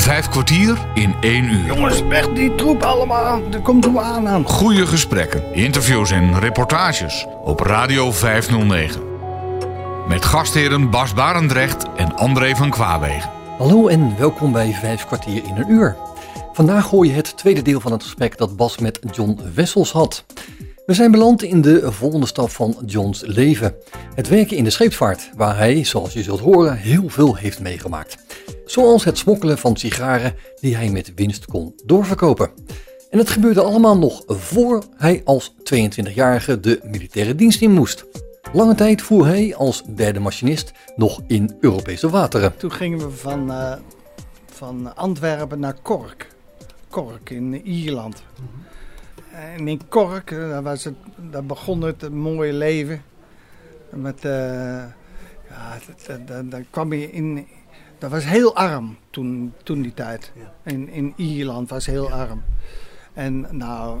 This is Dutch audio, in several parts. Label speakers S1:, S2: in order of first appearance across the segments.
S1: Vijf kwartier in één uur.
S2: Jongens, weg die troep allemaal. Er komt zo aan aan.
S1: Goede gesprekken, interviews en reportages op Radio 509. Met gastheren Bas Barendrecht en André van Kwaabegen.
S3: Hallo en welkom bij Vijf kwartier in een uur. Vandaag hoor je het tweede deel van het gesprek dat Bas met John Wessels had. We zijn beland in de volgende stap van Johns leven. Het werken in de scheepvaart, waar hij, zoals je zult horen, heel veel heeft meegemaakt. Zoals het smokkelen van sigaren die hij met winst kon doorverkopen. En het gebeurde allemaal nog voor hij als 22-jarige de militaire dienst in moest. Lange tijd voer hij als derde machinist nog in Europese wateren.
S2: Toen gingen we van, uh, van Antwerpen naar Cork. Cork in Ierland. En in Cork, eh, daar, was het, daar begon het mooie leven. Met, uh, ja, daar kwam je in, dat was heel arm toen, toen die tijd. In, in Ierland was heel arm. En nou,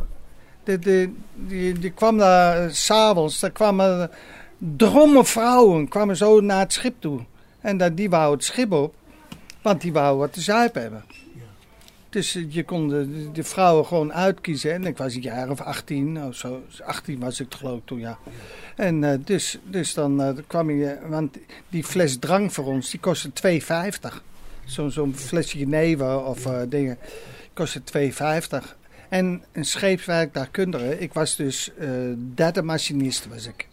S2: de, de, die, die kwam daar s'avonds, daar kwamen drommen vrouwen kwamen zo naar het schip toe. En dat, die wou het schip op, want die wou wat te zuipen hebben. Dus je kon de, de, vrouwen gewoon uitkiezen. En ik was een jaar of 18 of zo. 18 was ik geloof ik toen, ja. En uh, dus, dus dan uh, kwam je... Want die fles drank voor ons, die kostte 2,50. Zo'n zo flesje Genever of dingen. Kostte 2,50. En een scheepswerk daar kundigen. Ik was dus derde machinist was ik.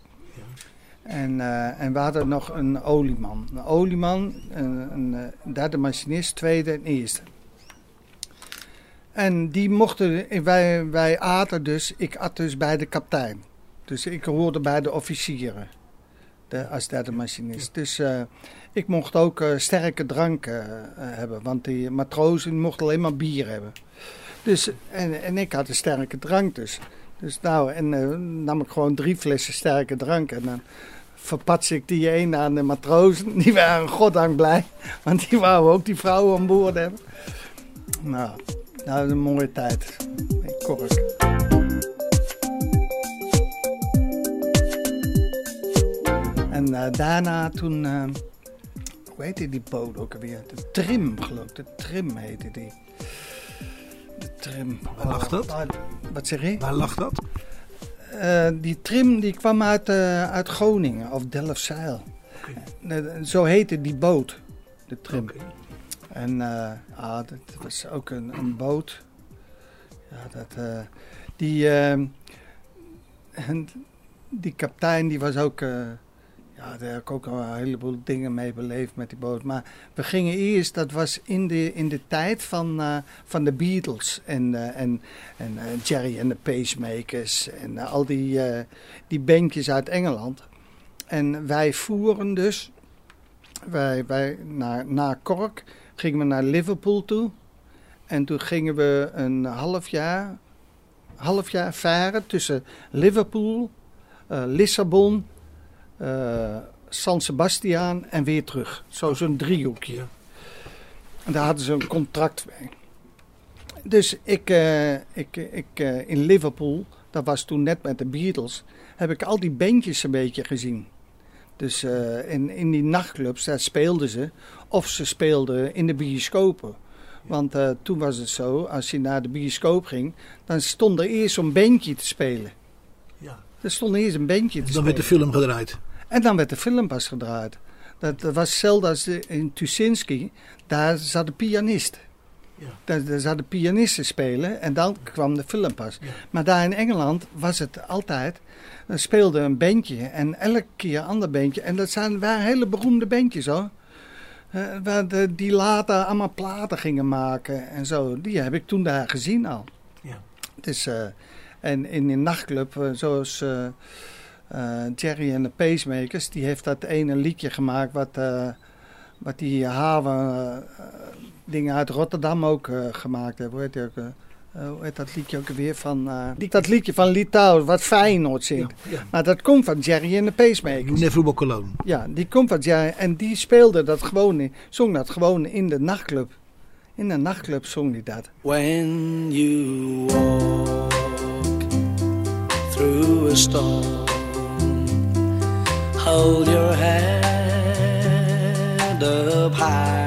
S2: En, en we hadden nog een olieman. Een olieman, een, een derde machinist, tweede en eerste. En die mochten, wij, wij aten dus, ik at dus bij de kapitein. Dus ik hoorde bij de officieren de, als derde machinist. Dus uh, ik mocht ook uh, sterke drank uh, hebben, want die matrozen mochten alleen maar bier hebben. Dus, en, en ik had een sterke drank dus. Dus nou, en nam ik gewoon drie flessen sterke drank en dan verpats ik die een aan de matrozen. Die waren goddank blij, want die wouden ook die vrouwen aan boord hebben. Nou, nou, een mooie tijd. In Kork. En uh, daarna toen, uh, hoe heette die boot ook alweer? De Trim, geloof ik. De Trim heette die. De Trim.
S4: Waar lag dat?
S2: Uh, wat zeg je?
S4: Waar lag dat?
S2: die Trim die kwam uit, uit Groningen, of Delfzijl. Okay. zo heette die boot, de Trim. Okay. En uh, ah, dat was ook een, een boot. Ja, dat, uh, die, en die kapitein die was ook, ja, daar heb ik ook een heleboel dingen mee beleefd met die boot. Maar we gingen eerst, dat was in de, in de tijd van, van de Beatles en, en, en Jerry en de Pacemakers en al die, die bandjes uit Engeland. En wij voeren dus wij, wij naar, naar Cork gingen we naar Liverpool toe. En toen gingen we een half jaar, half jaar varen tussen Liverpool, uh, Lissabon, uh, San Sebastian en weer terug. Zo zo'n driehoekje. En daar hadden ze een contract mee. Dus ik, uh, ik, ik in Liverpool, dat was toen net met de Beatles, heb ik al die bandjes een beetje gezien. Dus uh, in, in die nachtclubs, daar speelden ze. Of ze speelden in de bioscopen. Want uh, toen was het zo, als je naar de bioscoop ging, dan stond er eerst zo'n bandje te spelen. Ja. Er stond eerst een bandje te
S4: en dan
S2: spelen.
S4: werd de film gedraaid.
S2: En dan werd de film pas gedraaid. Dat, dat was hetzelfde als in Tuschinski. Daar zat de pianist. Ja. Daar, de pianisten spelen en dan kwam de film pas. Ja. Maar daar in Engeland was het altijd dan speelde een bandje en elke keer een ander bandje. En dat zijn, waren hele beroemde bandjes hoor. Uh, waar de, die later allemaal platen gingen maken en zo. Die heb ik toen daar gezien al. Ja. Dus, uh, en in een nachtclub, uh, zoals Jerry en de Pacemakers, die heeft dat ene liedje gemaakt wat, wat die haven dingen uit Rotterdam ook gemaakt hebben. Hoe heet die ook? Uh, hoe heet dat liedje ook weer van... Uh, dat liedje van Litouw, wat Feyenoord zingt. Ja, ja. Maar dat komt van Jerry en de Pacemakers.
S4: Never Walk Alone.
S2: Ja, die komt van Jerry. En die speelde dat gewoon, zong dat gewoon in de nachtclub. In de nachtclub zong hij dat.
S5: When you walk through a storm Hold your head up high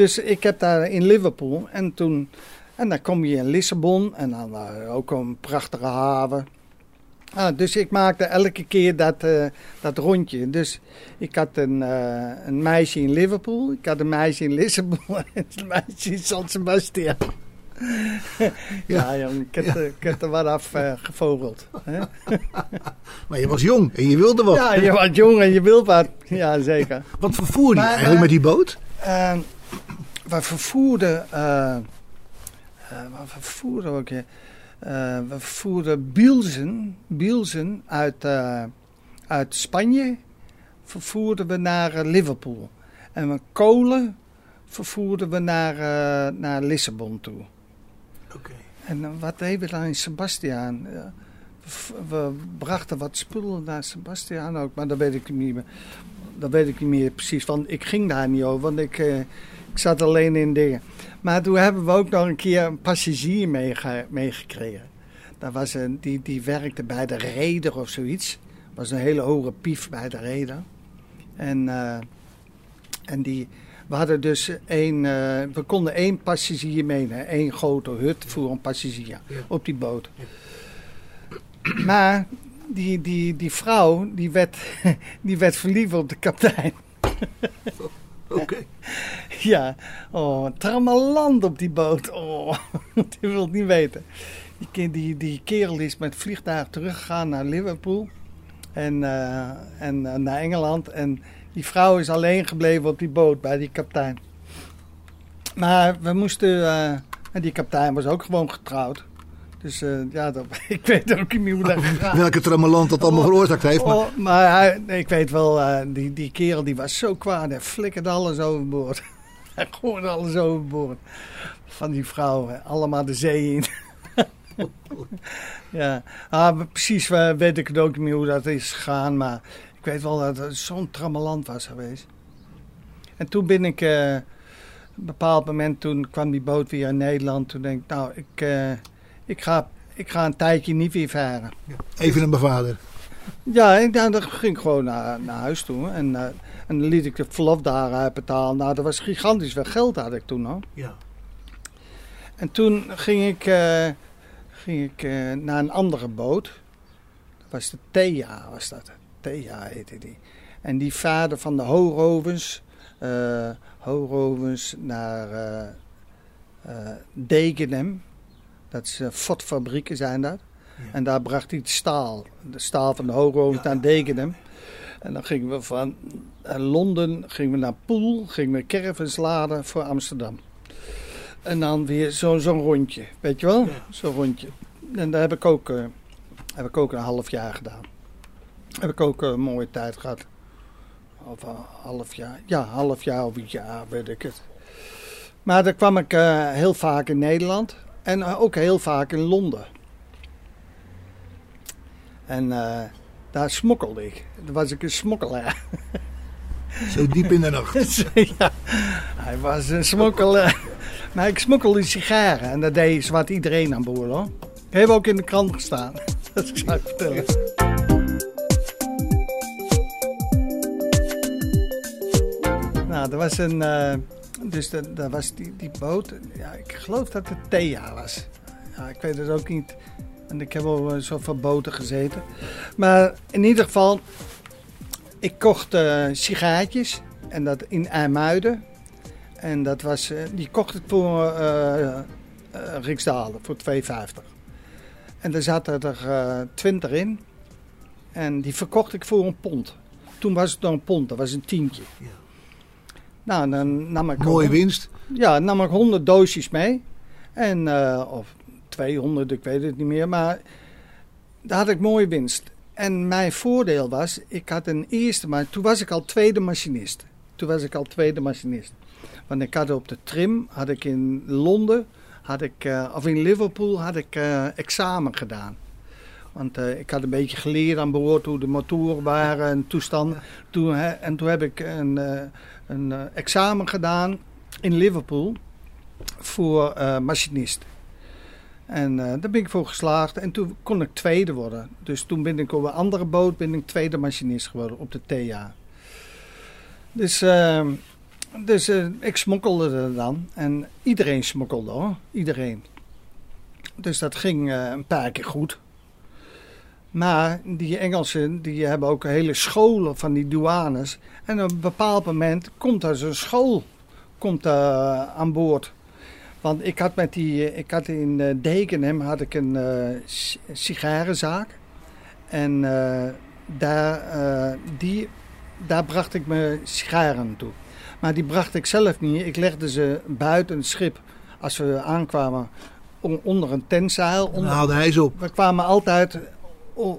S2: Dus ik heb daar in Liverpool en toen... En dan kom je in Lissabon en dan eh, ook een prachtige haven. Ah, dus ik maakte elke keer dat, eh, dat rondje. Dus ik had een, eh, een meisje in Liverpool, ik had een meisje in Lissabon en een meisje in San Sebastian. ja, jong, ik heb, er- ik heb er wat af gevogeld. hè.
S6: Maar je was jong en je wilde wat.
S2: Ja, je was jong en je wilt wat. Ja, zeker.
S6: Wat vervoer je eigenlijk met die boot?
S2: We vervoerden. eh, wat vervoerden we ook? Eh, we vervoerden Bielsen, Bielsen uit, uit Spanje. Vervoerden we naar Liverpool. En we kolen vervoerden we naar, naar Lissabon toe.
S6: Oké.
S2: En wat deden we dan in Sebastiaan? We brachten wat spullen naar Sebastiaan ook, maar dat weet ik niet meer. Dat weet ik niet meer precies, want ik ging daar niet over, want ik, ik zat alleen in dingen. Maar toen hebben we ook nog een keer een passagier meege- meegekregen. Dat was een, die, die werkte bij de reder of zoiets. was een hele hoge pief bij de reder. En, eh, en die, we hadden dus één, eh, we konden één passagier meenemen. één grote hut voor een passagier op die boot. Maar die, die, die vrouw, die werd, die werd verliefd op de kapitein.
S6: Oké.
S2: Ja, oh, trammeland op die boot. Oh, die wil het niet weten. Die, die, die kerel is met vliegtuig teruggegaan naar Liverpool en, eh, en eh, naar Engeland. En die vrouw is alleen gebleven op die boot bij die kapitein. Maar we moesten, eh, en die kapitein was ook gewoon getrouwd. Dus eh, ja, dat, ik weet ook niet meer hoe dat gegaan
S6: Welke trammeland dat allemaal veroorzaakt heeft. Maar
S2: Oh, maar hij, ik weet wel, eh, die, die kerel die was zo kwaad. Hij flikkerde alles overboord. hij gooide alles overboord. Van die vrouwen. Allemaal de zee in. ja, ah, precies eh, weet ik het ook niet meer hoe dat is gegaan. Maar ik weet wel dat het zo'n trammeland was geweest. En toen ben ik... op een bepaald moment toen kwam die boot weer in Nederland. Toen denk ik, nou, ik, ik, ga, ik ga een tijdje niet weer varen.
S6: even een bevader.
S2: Ja, en dan dan ging ik gewoon naar, naar huis toe. En, eh, en dan liet ik de verlof daar uitbetalen. Nou, dat was gigantisch veel geld had ik toen al.
S6: Ja.
S2: En toen ging ik, eh, ging ik eh, naar een andere boot. Dat was de Thea, was dat. Thea heette die. En die vaarde van de Hoorovens, eh Hoorovens naar eh eh, Degenem. Dat is fotfabrieken zijn dat. En daar bracht hij het staal. De staal van de Hoogovens naar Degenem. En dan gingen we van eh, Londen gingen we naar Poel, gingen we caravans laden voor Amsterdam. En dan weer zo'n zo'n rondje, weet je wel? Zo'n rondje. En daar heb ik, ook, eh, heb ik ook een half jaar gedaan. Heb ik ook eh, een mooie tijd gehad. Of een half jaar. Ja, half jaar of een jaar, weet ik het. Maar dan kwam ik heel vaak in Nederland en eh, ook heel vaak in Londen. En eh, daar smokkelde ik. Daar was ik een smokkelaar.
S6: Zo diep in de nacht.
S2: ja, hij was een smokkelaar. Maar ik smokkelde sigaren en dat deed zwart iedereen aan boord hoor. Ik heb ook in de krant gestaan. Dat zou ik vertellen. Nou, er was een. eh, dus da- daar was die, die boot. Ja, ik geloof dat het Thea was. Ja, ik weet het ook niet. En ik heb al eh, zoveel boten gezeten. Maar in ieder geval, ik kocht eh sigaretjes. En dat in IJmuiden. En dat was, eh, die kocht ik voor eh, Riksdalen, voor 2,50. En daar zaten er eh 20 in. En die verkocht ik voor een pond. Toen was het nog een pond, dat was een tientje.
S6: Ja.
S2: Nou, dan nam ik...
S6: Mooie winst.
S2: ja, nam ik 100 doosjes mee. En, eh, of 200, ik weet het niet meer. Maar daar had ik mooie winst. En mijn voordeel was, ik had een eerste, maar toen was ik al tweede machinist. Toen was ik al tweede machinist. Want ik had op de trim, had ik in Londen, had ik, eh, of in Liverpool, had ik eh, examen gedaan. Want eh, ik had een beetje geleerd aan boord hoe de motoren waren en toestanden. Toen, en toen heb ik een, eh, een eh, examen gedaan in Liverpool voor machinist. En daar ben ik voor geslaagd en toen kon ik tweede worden. Dus toen ben ik op een andere boot ben ik tweede machinist geworden op de TA. Dus, eh, dus ik smokkelde er dan en iedereen smokkelde hoor, iedereen. Dus dat ging een paar keer goed. Maar die Engelsen die hebben ook hele scholen van die douanes. En op een bepaald moment komt er zo'n school komt, eh, aan boord. Want ik had, met die, eh, ik had in eh, Degenham had ik een s- sigarenzaak. En daar, die, daar bracht ik mijn sigaren toe. Maar die bracht ik zelf niet. Ik legde ze buiten het schip als we aankwamen on- onder een tentzeil.
S6: Dan haalde hij ze op.
S2: we kwamen altijd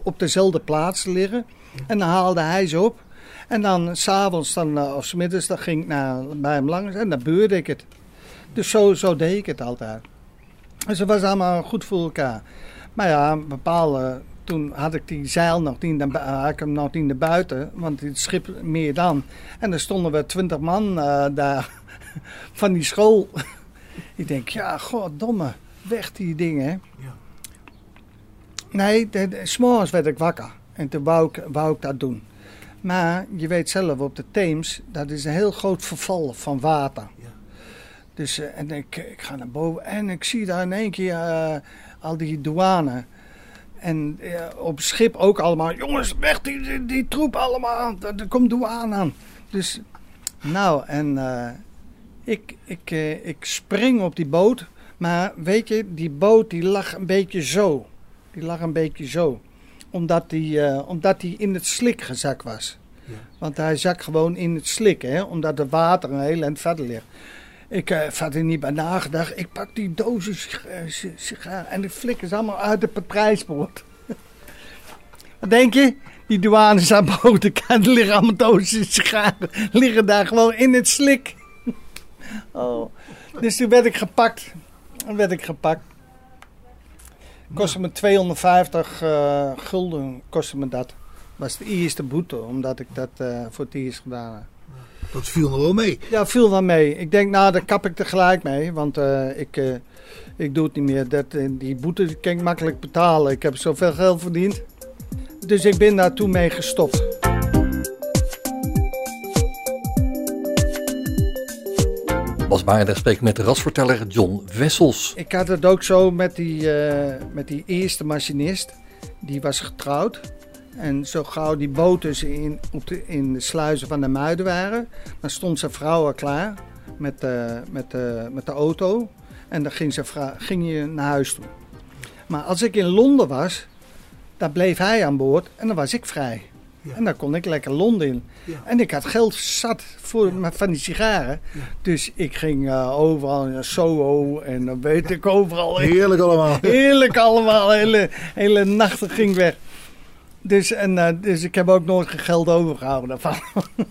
S2: op dezelfde plaats liggen. En dan haalde hij ze op. En dan s'avonds dan, eh, of 's middags dan ging ik naar, bij hem langs en dan beurde ik het. Dus zo, zo deed ik het altijd. Dus het was allemaal goed voor elkaar. Maar ja, bepaalde, toen had ik die zeil nog niet naar, ik hem nog niet naar buiten, want het schip meer dan. En dan stonden we twintig man eh, daar van die school. ik denk, ja, goddomme, weg die dingen.
S6: Ja.
S2: Nee, de, de, 's morgens werd ik wakker. En toen wou ik, wou ik dat doen. Maar je weet zelf, op de Theems, dat is een heel groot verval van water.
S6: Ja.
S2: Dus eh, en ik, ik ga naar boven en ik zie daar in één keer eh, al die douane. En eh, op schip ook allemaal, jongens, weg die, die, die troep allemaal, er, er komt douane aan. Dus, nou, en ik, ik, ik spring op die boot. Maar weet je, die boot die lag een beetje zo. Die lag een beetje zo. Omdat die, eh, omdat die in het slik gezakt was.
S6: Ja.
S2: Want hij zak gewoon in het slik, hè, omdat het water een heel eind verder ligt. Ik eh had er niet bij nagedacht. Ik pak die dozen sig- eh, sigaren en ik flikker ze allemaal uit de patrijspoort. Wat denk je? Die douanes aan boord, er liggen allemaal dozen sigaren. Liggen daar gewoon in het slik. Oh. Dus toen werd ik gepakt. Toen werd ik gepakt. Kostte me 250 eh, gulden, kostte me dat. was de eerste boete, omdat ik dat eh, voor het eerst gedaan heb.
S6: Dat viel nog wel mee.
S2: Ja, viel wel mee. Ik denk, nou, daar kap ik tegelijk mee. Want eh, ik, ik doe het niet meer. Dat, die boete kan ik makkelijk betalen. Ik heb zoveel geld verdiend. Dus ik ben daar toen mee gestopt.
S3: Bas Barendrecht spreekt met de rasverteller John Wessels.
S2: Ik had het ook zo met die, eh, met die eerste machinist. Die was getrouwd. En zo gauw die boten in, op de, in de sluizen van de Muiden waren, dan stond zijn vrouw al klaar met, eh, met, eh, met de auto. En dan ging, ze ging je naar huis toe. Maar als ik in Londen was, dan bleef hij aan boord en dan was ik vrij.
S6: Ja.
S2: En dan kon ik lekker Londen in.
S6: Ja.
S2: En ik had geld zat voor, van die sigaren. Dus ik ging eh, overal naar Soho en dan weet ik overal.
S6: Heerlijk allemaal.
S2: Heerlijk allemaal. Hele, hele nachten ging weg. Dus, en, eh, dus ik heb ook nooit geld overgehouden daarvan.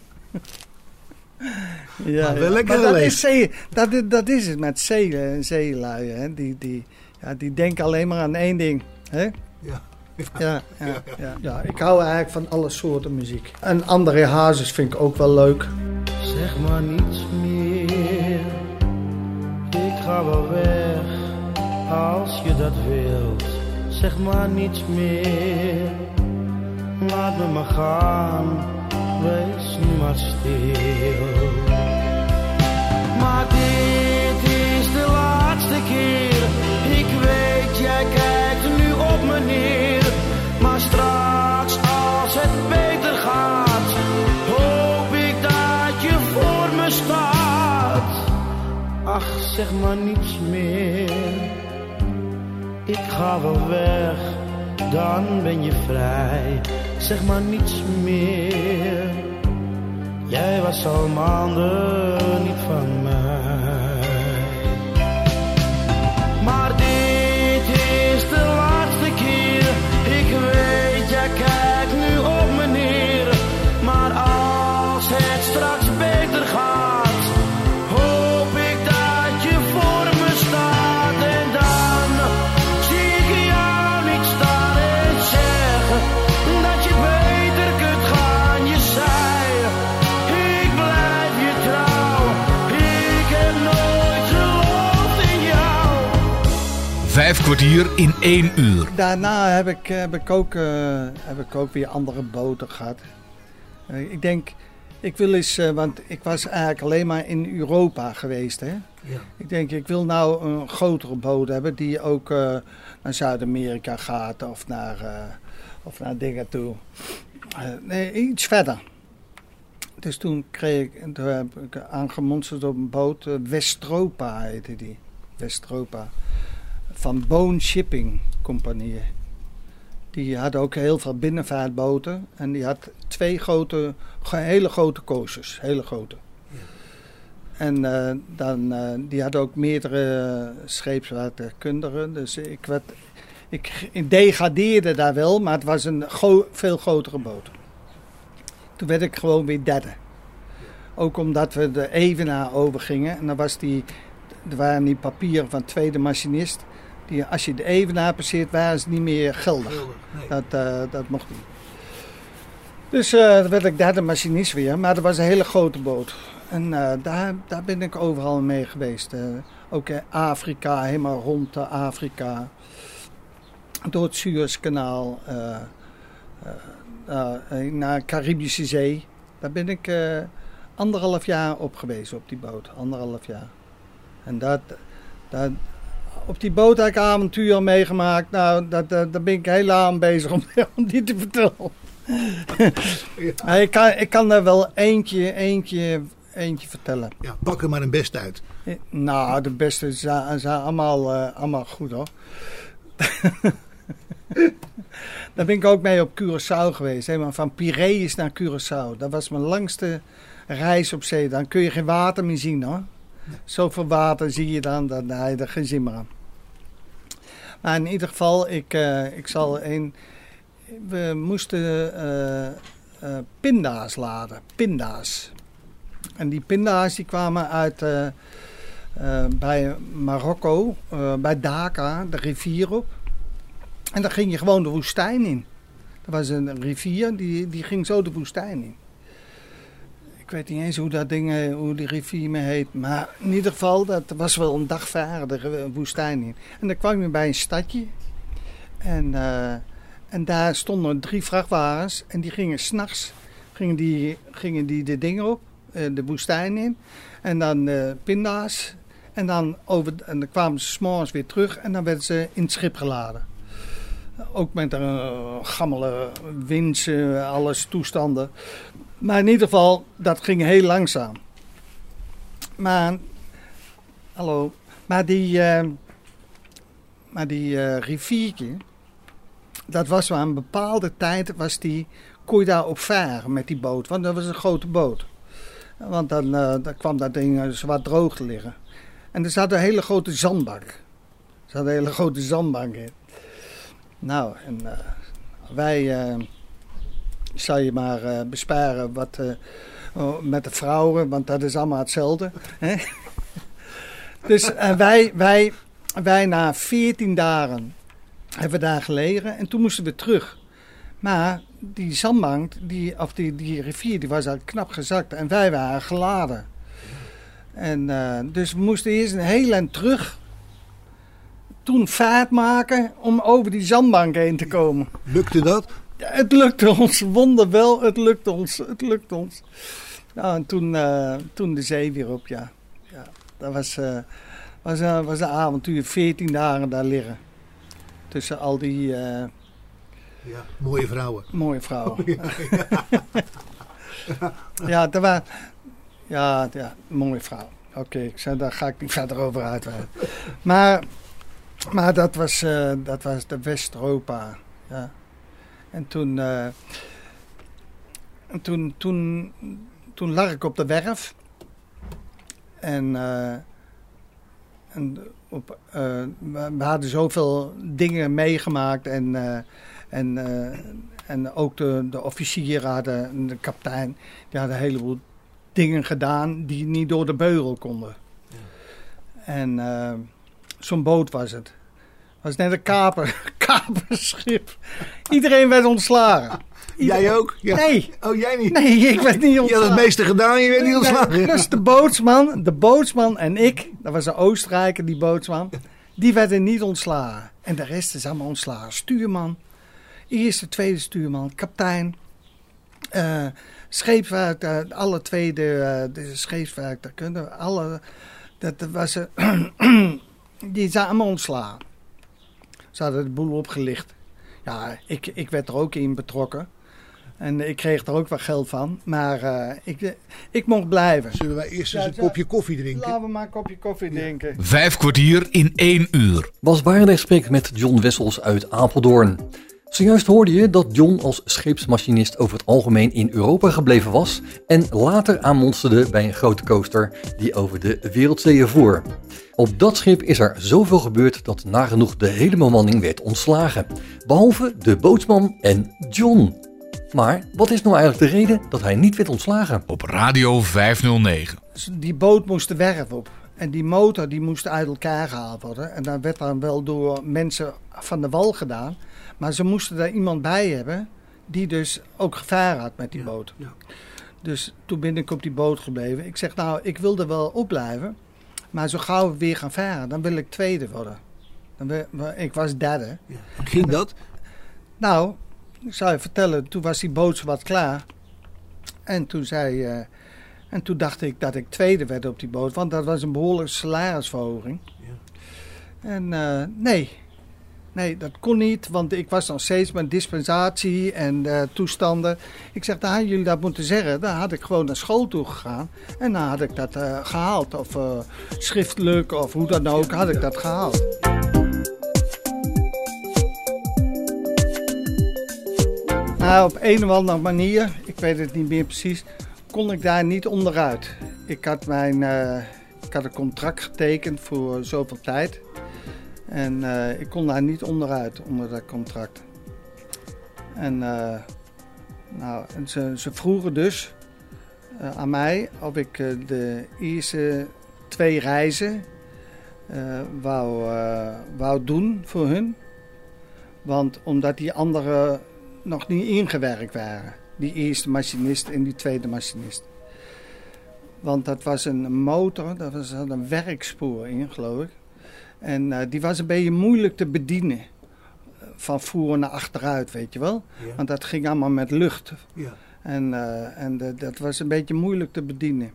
S2: Ja,
S6: Maar wel
S2: ja.
S6: lekker
S2: Maar dat, is zee, dat, is- dat is het met zee, zeelui. Hè? Die, die, ja, die denken alleen maar aan één ding. Hè?
S6: Ja.
S2: Ja, ja, ja. ja, ik hou eigenlijk van alle soorten muziek. En André Hazes vind ik ook wel leuk.
S5: Zeg maar niets meer. Ik ga wel weg als je dat wilt. Zeg maar niets meer. Laat me maar gaan. Wees nu maar stil. Maar dit is de laatste keer. Ik weet, jij kijkt nu op me neer. Zeg maar niets meer. Ik ga wel weg, dan ben je vrij. Zeg maar niets meer. Jij was al maanden niet van mij.
S1: Vijf kwartier in één uur.
S2: Daarna heb ik, heb ik, ook, eh, heb ik ook weer andere boten gehad. Eh, ik denk, ik wil eens, eh, want ik was eigenlijk alleen maar in Europa geweest. Hè?
S6: Ja.
S2: Ik denk, ik wil nou een grotere boot hebben die ook eh, naar Zuid-Amerika gaat of naar, eh, of naar dingen toe. Eh, nee, iets verder. Dus toen kreeg ik, toen heb ik aangemonsterd op een boot, Westropa heette die. Westropa. Van Bone Shipping Compagnie. Die had ook heel veel binnenvaartboten. En die had twee grote, hele grote coasters. Hele grote. En eh, dan, eh, die had ook meerdere scheepswaterkundigen. Dus ik, werd, ik, degradeerde daar wel, maar het was een veel grotere boot. Toen werd ik gewoon weer derde. Ook omdat we de Evenaar overgingen. En dan was die, er waren die papieren van tweede machinist. Die, als je de Evenaar passeert, waren ze niet meer geldig.
S6: Nee.
S2: Dat, eh, dat mocht niet. Dus dan werd ik derde machinist weer. Maar dat was een hele grote boot. En eh, daar, daar ben ik overal mee geweest. ook in Afrika, helemaal rond de Afrika. Door het Suezkanaal. naar de Caribische Zee. Daar ben ik anderhalf jaar op geweest op die boot. Anderhalf jaar. En dat, dat, op die boot heb ik avontuur meegemaakt. Nou, dat, dat, daar ben ik heel aan bezig om, om die te vertellen. Ik, kan, ik kan er wel eentje, eentje, eentje vertellen.
S6: Ja, pak er maar een best uit.
S2: Eh, Nou, de beste zijn, zijn allemaal, eh, allemaal goed hoor. Daar ben ik ook mee op Curaçao geweest. Helemaal van Piraeus naar Curaçao. Dat was mijn langste reis op zee. Dan kun je geen water meer zien hoor. Zoveel water zie je dan, dan je er geen zin meer aan. Maar in ieder geval, ik, eh, ik zal een... We moesten eh, pinda's laden. Pinda's. En die pinda's die kwamen uit... bij Marokko, bij Dhaka, de rivier op. En dan ging je gewoon de woestijn in. Er was een rivier, die, die ging zo de woestijn in. Ik weet niet eens hoe dat ding, eh, hoe die rivier me heet. Maar in ieder geval, dat was wel een dag varen de re- woestijn in. En dan kwam je bij een stadje. En, eh, en daar stonden drie vrachtwagens. En die gingen s'nachts gingen die, gingen die de dingen op, eh, de woestijn in. En dan eh, pinda's. En dan, over, en dan kwamen ze s'morgens weer terug en dan werden ze in het schip geladen. Ook met een uh, gammele eh, alles toestanden. Maar in ieder geval, dat ging heel langzaam. Maar, hallo, maar die, eh, maar die eh, riviertje, dat was maar een bepaalde tijd, was die, kon je daar op varen met die boot. Want dat was een grote boot. Want dan, eh, dan kwam dat ding zwaar droog te liggen. En er zat een hele grote zandbank. Er zat een hele grote zandbank in. Nou, en wij, zal je maar eh, besparen wat, eh, Oh, met de vrouwen, want dat is allemaal hetzelfde. Hè? Dus wij, wij, wij na 14 dagen hebben we daar gelegen en toen moesten we terug. Maar die zandbank, die, of die, die rivier, die was al knap gezakt en wij waren geladen. En eh, dus we moesten eerst een heel eind terug. Toen vaart maken om over die zandbank heen te komen.
S6: Lukte dat?
S2: Ja, het lukte ons, wonderwel, het lukte ons, het lukte ons. Nou, en toen, eh, toen de zee weer op, ja. ja dat was, eh, was, eh, was een avontuur, 14 dagen daar liggen. Tussen al die
S6: Ja. Mooie vrouwen.
S2: mooie vrouwen. ja, dat was, ja, ja, mooie vrouw. Oké, ik zei, daar ga ik niet verder over uitweiden. Maar, maar dat, was, dat was de West-Europa. Ja. En toen, eh, en toen, toen, toen lag ik op de werf. En, eh, en op, eh, we, hadden zoveel dingen meegemaakt. En, en, en ook de, de officieren hadden, en de kapitein, die hadden een heleboel dingen gedaan die niet door de beugel konden. En eh, zo'n boot was het. Het was net een kaper, kaperschip. Iedereen werd ontslagen.
S6: Jij ook? Ja.
S2: Nee,
S6: Oh, jij niet?
S2: nee, ik werd niet
S6: Je had
S2: ontslagen.
S6: het meeste gedaan, je werd niet ontslagen.
S2: Nee, dus de bootsman, de bootsman en ik, dat was een Oostenrijker, die bootsman, die werden niet ontslagen. En de rest is allemaal ontslagen. Stuurman, eerste, tweede stuurman, kapitein, scheepswerk, eh, alle tweede eh, de daar kunnen alle, dat was, die zijn allemaal ontslagen. Ze hadden de boel opgelicht. Ja, ik, ik werd er ook in betrokken. En ik kreeg er ook wat geld van. Maar eh, ik, ik mocht blijven.
S6: Zullen wij eerst
S2: Ja,
S6: eens een kopje koffie drinken?
S2: Laten we maar een kopje koffie drinken.
S1: Vijf kwartier in één uur.
S3: Was spreekt met John Wessels uit Apeldoorn. Zojuist hoorde je dat John als scheepsmachinist over het algemeen in Europa gebleven was en later aanmonsterde bij een grote coaster die over de wereldzeeën voer. Op dat schip is er zoveel gebeurd dat nagenoeg de hele bemanning werd ontslagen, behalve de bootsman en John. Maar wat is nou eigenlijk de reden dat hij niet werd ontslagen?
S1: Op Radio 509.
S2: Dus die boot moest de werf op. En die motor die moest uit elkaar gehaald worden. En dat werd dan wel door mensen van de wal gedaan. Maar ze moesten daar iemand bij hebben die dus ook gevaar had met die boot.
S6: ja.
S2: Dus toen ben ik op die boot gebleven. Ik zeg nou, ik wil er wel op blijven. Maar zo gauw we weer gaan varen, dan wil ik tweede worden. Dan ik was derde.
S6: Ja. Ging dat?
S2: Nou, ik zou je vertellen, toen was die boot wat klaar. En toen zei. eh, en toen dacht ik dat ik tweede werd op die boot, want dat was een behoorlijke salarisverhoging. En eh, nee. Nee, dat kon niet, want ik was nog steeds met dispensatie en eh, toestanden. Ik zeg, dan hadden jullie dat moeten zeggen. Dan had ik gewoon naar school toe gegaan en dan had ik dat eh, gehaald. Of eh, schriftelijk of hoe dan ook, had ik dat gehaald. Nou, op een of andere manier, ik weet het niet meer precies, kon ik daar niet onderuit. Ik had, mijn, ik had een contract getekend voor zoveel tijd. En eh, ik kon daar niet onderuit, onder dat contract. En, eh, nou, ze, ze vroegen dus eh, aan mij of ik de eerste twee reizen wou, wou doen voor hun. Want omdat die andere nog niet ingewerkt waren. Die eerste machinist en die tweede machinist. Want dat was een motor, dat was een werkspoor in, geloof ik. En eh, die was een beetje moeilijk te bedienen. Van voor naar achteruit, weet je wel.
S6: Ja.
S2: Want dat ging allemaal met lucht.
S6: Ja.
S2: En, eh, en de- dat was een beetje moeilijk te bedienen.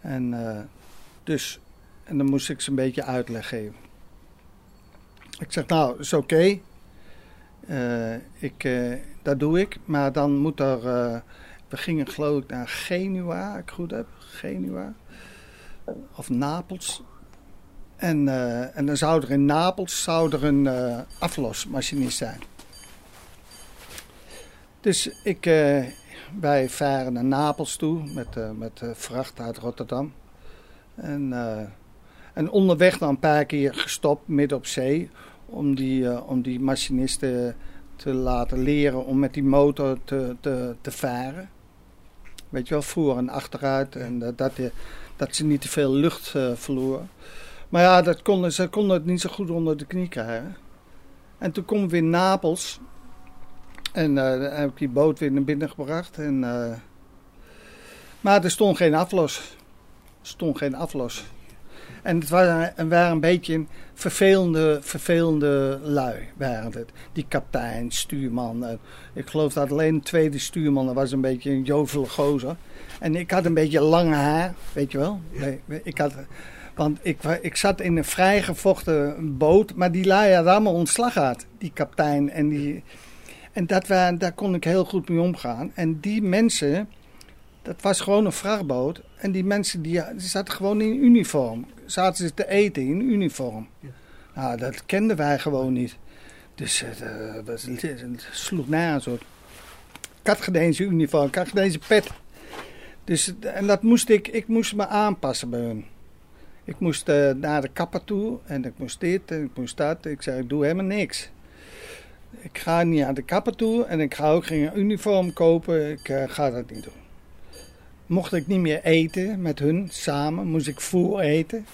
S2: En eh, dus, en dan moest ik ze een beetje uitleg geven. Ik zeg, nou, is oké. Ik, dat doe ik. Maar dan moet er, we gingen geloof ik naar Genua, ik goed heb. Genua. Of Napels. En, eh, en dan zou er in Napels zou er een eh, aflosmachinist zijn. Dus ik, eh, wij varen naar Napels toe met, met eh, vracht uit Rotterdam. En, en onderweg dan een paar keer gestopt midden op zee om die, om die machinisten te laten leren om met die motor te, te, te varen. Weet je wel, voor en achteruit. En dat, dat, dat ze niet te veel lucht verloren. Maar ja, dat konden, ze konden het niet zo goed onder de knie krijgen. En toen komen we in Napels. En dan heb ik die boot weer naar binnen gebracht. En, eh, maar er stond geen aflos. Er stond geen aflos. En het waren, en waren een beetje vervelende, vervelende lui. Waren het. Die kapitein, stuurman. eh, ik geloof dat alleen de tweede stuurman was een beetje een jovele gozer. En ik had een beetje lange haar, weet je wel. Ik had, want ik, ik zat in een vrijgevochten boot, maar die had allemaal ontslag gehad. Die kapitein en die... En dat daar kon ik heel goed mee omgaan. En die mensen, dat was gewoon een vrachtboot. En die mensen die, die zaten gewoon in uniform. Zaten ze te eten in uniform. Nou, dat kenden wij gewoon niet. Dus het, eh, was- het sloeg had eens een uniform, ik had geen eens een pet. Dus, en dat moest ik, ik moest me aanpassen bij hun. Ik moest eh, naar de kapper toe en ik moest dit en ik moest dat. Ik zei, ik doe helemaal niks. Ik ga niet naar de kapper toe en ik ga ook geen uniform kopen. Ik eh, ga dat niet doen. Mocht ik niet meer eten met hun samen, moest ik voer eten.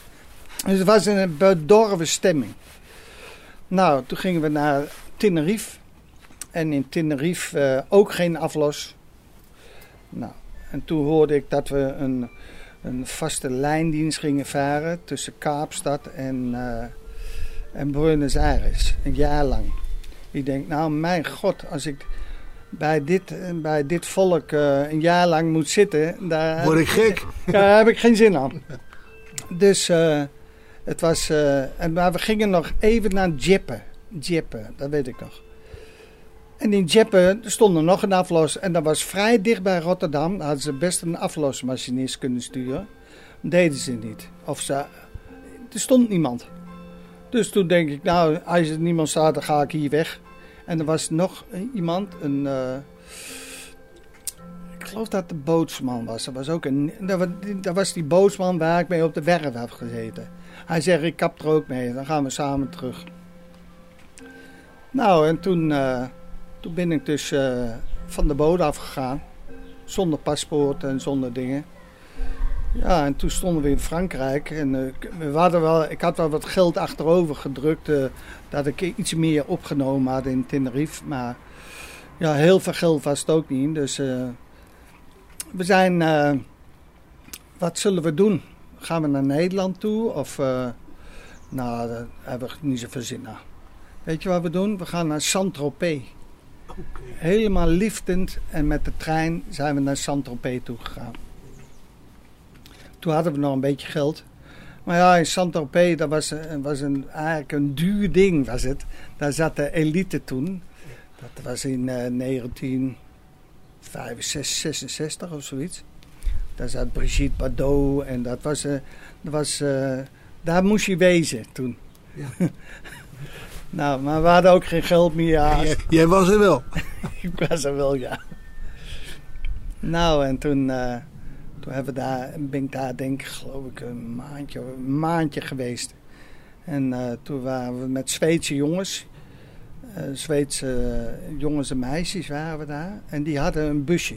S2: Dus het was een bedorven stemming. Nou, toen gingen we naar Tenerife. En in Tenerife eh, ook geen aflos. Nou, en toen hoorde ik dat we een, een vaste lijndienst gingen varen tussen Kaapstad en, eh, en Buenos Aires. Een jaar lang. Ik denk, nou mijn god, als ik bij dit, eh, bij dit volk eh, een jaar lang moet zitten, daar,
S6: Word ik gek?
S2: daar heb ik geen zin aan. Dus het was, en, maar we gingen nog even naar Jeppe. Jeppe, dat weet ik nog. En in Jeppe stond er nog een aflos. En dat was vrij dicht bij Rotterdam. Hadden ze best een aflosmachinist kunnen sturen. Deden ze niet. Of ze, er stond niemand. Dus toen denk ik, nou, als er niemand staat, dan ga ik hier weg. En er was nog iemand, een... eh, ik geloof dat de bootsman was. Dat was, ook een, dat, was, dat was die bootsman waar ik mee op de werf heb gezeten. Hij zegt, ik kap er ook mee. Dan gaan we samen terug. Nou, en toen, eh, toen ben ik dus eh, van de boot afgegaan. Zonder paspoort en zonder dingen. Ja, en toen stonden we in Frankrijk. En eh, we hadden wel, ik had wel wat geld achterover gedrukt. eh, dat ik iets meer opgenomen had in Tenerife. Maar ja, heel veel geld was het ook niet. Dus we zijn... wat zullen we doen? Gaan we naar Nederland toe? Of... nou, daar hebben we niet zoveel zin aan. Weet je wat we doen? We gaan naar Saint-Tropez. Helemaal liftend en met de trein zijn we naar Saint-Tropez toe gegaan. Toen hadden we nog een beetje geld. Maar ja, in Saint-Tropez, dat was, een- was een, eigenlijk een duur ding was het. Daar zat de elite toen. Dat was in eh 1965, 66 of zoiets. Daar zat Brigitte Bardot en dat was... eh, dat was eh, daar moest je wezen toen. nou, maar we hadden ook geen geld meer. Ja,
S6: Jij, jij was er wel.
S2: ik was er wel, ja. Nou, en toen, eh, toen hebben we daar, ben ik daar denk ik geloof ik een maandje, een maandje geweest. En eh, toen waren we met Zweedse jongens, eh, Zweedse jongens en meisjes waren we daar. En die hadden een busje.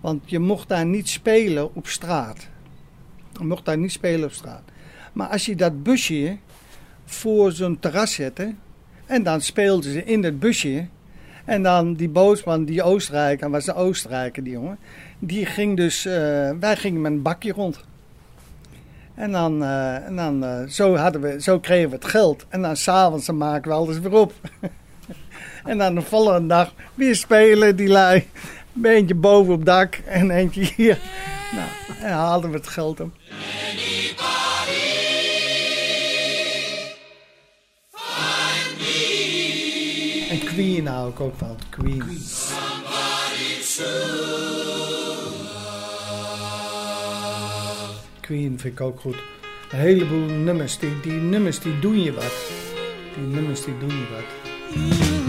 S2: Want je mocht daar niet spelen op straat. Je mocht daar niet spelen op straat. Maar als je dat busje voor zo'n terras zette... en dan speelden ze in het busje... En dan die bootsman, die Oostenrijker, was een Oostenrijker die jongen. Die ging dus, eh, wij gingen met een bakje rond. En dan, eh, en dan eh, zo, hadden we, zo kregen we het geld. En dan s'avonds maken we alles weer op. en dan de volgende dag weer spelen die lui. Een eentje boven op dak en eentje hier. Nou, en haalden we het geld op. Queen hou ik ook van. Queen. Queen vind ik ook goed. Een heleboel nummers, die, die nummers die doen je wat. Die nummers die doen je wat.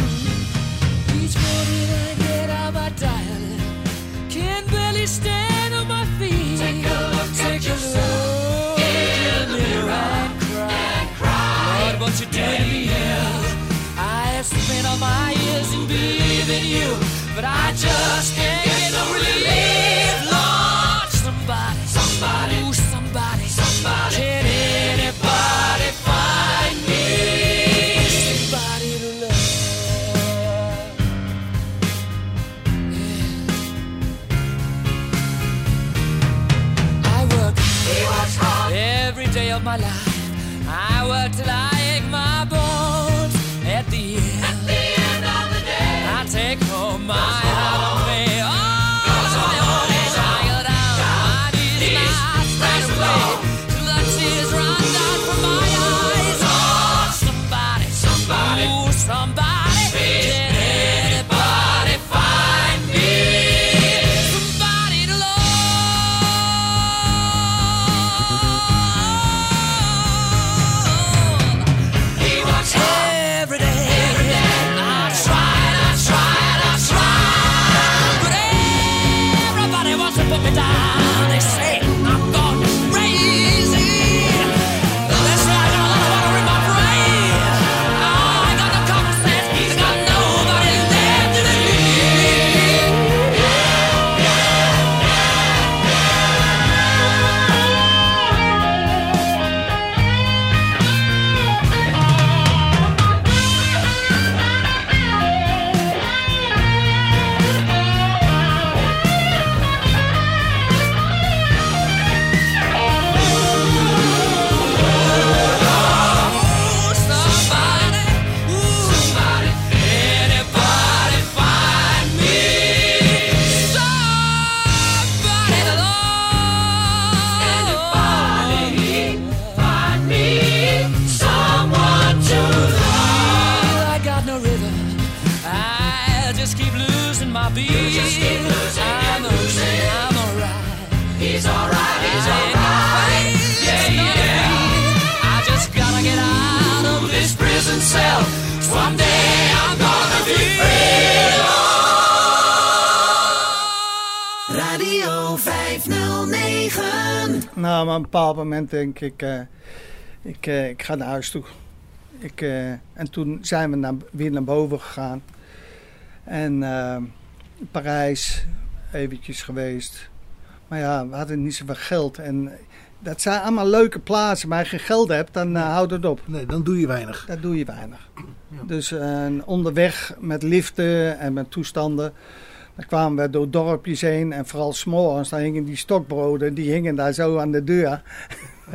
S7: just can't get no relief, Lord. Somebody, somebody, ooh, somebody, somebody. Can anybody find me somebody to love? Yeah. I work. He works hard every day of my life. I work till I
S2: moment denk ik, eh, ik, eh, ik ga naar huis toe. Ik, eh, en toen zijn we naar, weer naar boven gegaan. En Parijs eventjes geweest. Maar ja, we hadden niet zoveel geld. En dat zijn allemaal leuke plaatsen. Maar als je geen geld hebt, dan eh, houdt het op.
S6: Nee, dan doe je weinig.
S2: Dat doe je weinig. Dus onderweg met liften en met toestanden. Dan kwamen we door dorpjes heen. En vooral s'morgens, dan hingen die stokbroden. Die hingen daar zo aan de deur.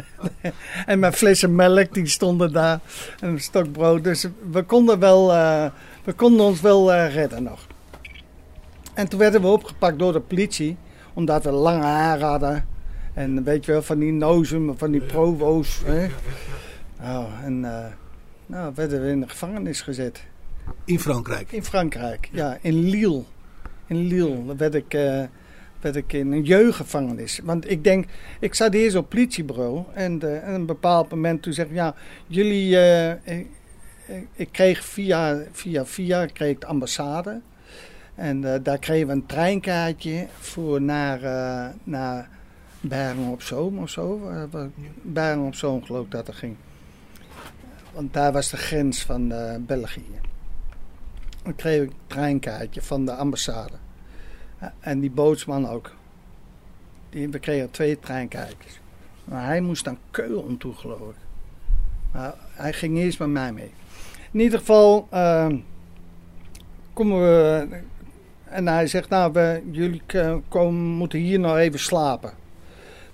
S2: en met flessen melk, die stonden daar. En een stokbrood. Dus we konden, wel, eh, we konden ons wel eh, redden nog. En toen werden we opgepakt door de politie. Omdat we lange haar hadden. En weet je wel, van die nozen, van die provo's. Hè? Nou, en eh, nou, werden we in de gevangenis gezet.
S6: In Frankrijk.
S2: In Frankrijk, ja, in Lille. In Lille werd ik, eh, werd ik in een jeugdgevangenis. Want ik denk, ik zat eerst op politiebureau. En, en op een bepaald moment toen zeg ik, ja, jullie... eh, ik, ik kreeg via, via, via kreeg ik de ambassade. En daar kregen we een treinkaartje voor naar, naar Bergen op Zoom of zo. Bergen op Zoom geloof ik dat er ging. Want daar was de grens van België. Dan kreeg ik een treinkaartje van de ambassade. En die bootsman ook. Die, we kregen twee treinkaartjes. Maar hij moest naar Keulen toe, geloof ik. Maar hij ging eerst met mij mee. In ieder geval ehm, komen we. En hij zegt: Nou, we, jullie k- komen, moeten hier nog even slapen.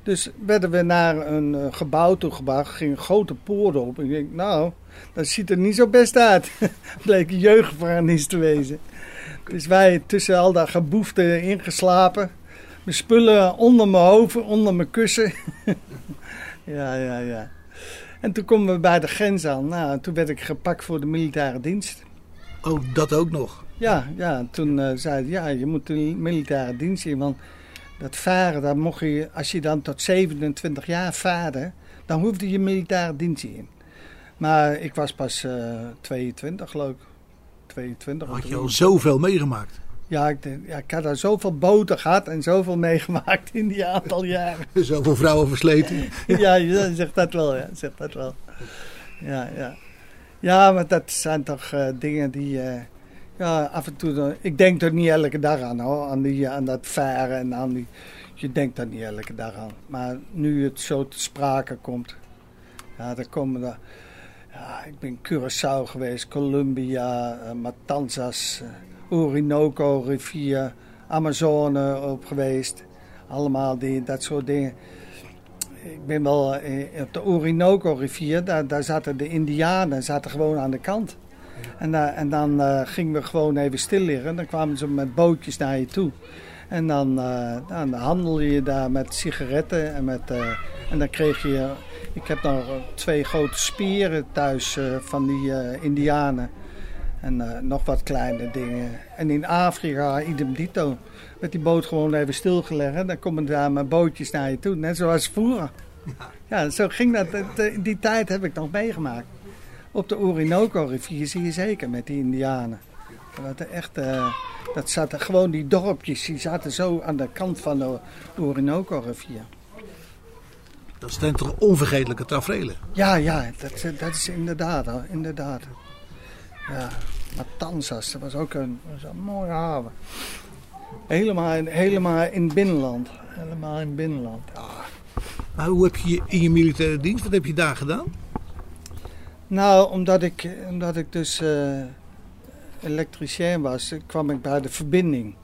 S2: Dus werden we naar een eh, gebouw toe gebracht. Ging een grote poort op. Ik denk: Nou, dat ziet er niet zo best uit. Bleek een te wezen. Dus wij tussen al dat geboefte ingeslapen. Mijn spullen onder mijn hoofd, onder mijn kussen. ja, ja, ja. En toen komen we bij de grens aan. Nou, toen werd ik gepakt voor de militaire dienst.
S6: Oh, dat ook nog.
S2: Ja, ja. Toen eh zeiden ja, je moet de militaire dienst in. Want dat varen, dan mocht je, als je dan tot 27 jaar vaarde, dan hoefde je militaire dienst in. Maar ik was pas eh 22, geloof ik. 22 of
S6: Had je
S2: 23.
S6: al zoveel meegemaakt.
S2: Ja ik, denk- ja, ik had daar zoveel boten gehad en zoveel meegemaakt in die aantal jaren.
S6: Zoveel vrouwen versleten.
S2: ja, je zegt dat wel, ja. Zegt dat wel. Ja, ja. Ja, maar dat zijn toch eh, dingen die... eh, ja, af en toe... dan- ik denk er niet elke dag aan, hoor. Aan, die, aan dat varen en aan die... Je denkt er niet elke dag aan. Maar nu het zo te sprake komt... Ja, dan komen er... Ik ben Curaçao geweest, Colombia, eh, Matanzas, eh, Orinoco rivier, Amazone op geweest. Allemaal die, dat soort dingen. ik ben wel eh, op de Orinoco-rivier, daar, daar zaten de Indianen zaten gewoon aan de kant. En, en dan gingen we gewoon even stil liggen. Dan kwamen ze met bootjes naar je toe. En dan, eh, dan handelde je daar met sigaretten. En, met, eh, en dan kreeg je... Ik heb nog twee grote spieren thuis eh, van die Indianen. En nog wat kleine dingen. En in Afrika, idem dito. Werd die boot gewoon even stilgelegd. Dan komen daar met bootjes naar je toe. Net zoals vroeger. Ja, zo ging dat. Die tijd heb ik nog meegemaakt. Op de Orinoco-rivier zie je zeker met die Indianen. Dat, er echt, eh, dat zaten gewoon die dorpjes, die zaten zo aan de kant van de Orinoco-rivier.
S6: Dat zijn toch onvergetelijke tafereelen.
S2: Ja, ja, dat, dat is inderdaad, inderdaad. Ja, Matanzas, dat was ook een, dat was een mooie haven. Helemaal, in- helemaal in het binnenland. Helemaal in het binnenland. Ja.
S6: Maar hoe heb je in je militaire dienst, wat heb je daar gedaan?
S2: Nou, omdat ik, omdat ik dus eh, elektricien was, kwam ik bij de verbinding.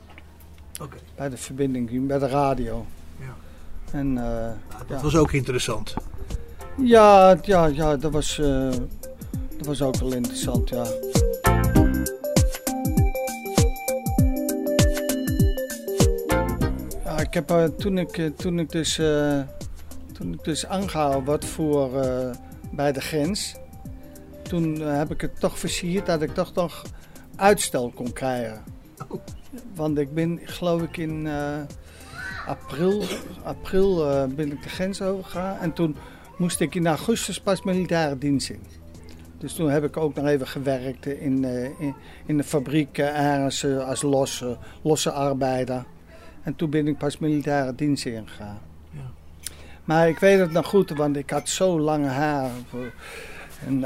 S2: Bij de verbinding, bij de radio.
S6: Ja.
S2: En eh,
S6: Dat
S2: ja.
S6: was ook interessant.
S2: Ja, ja, ja dat, was, eh, dat was ook wel interessant, ja. Ja, ik heb eh, toen ik, toen ik dus, toen ik dus aangehouden werd voor, bij de grens, toen heb ik het toch versierd dat ik toch nog uitstel kon krijgen. Want ik ben, geloof ik, in eh, april, april eh, ben ik de grens overgegaan. En toen moest ik in augustus pas militaire dienst in. Dus toen heb ik ook nog even gewerkt in, eh, in, in de fabriek ergens als losse, losse arbeider. En toen ben ik pas militaire dienst ingegaan. Maar ik weet het nog goed, want ik had zo lange haar. En,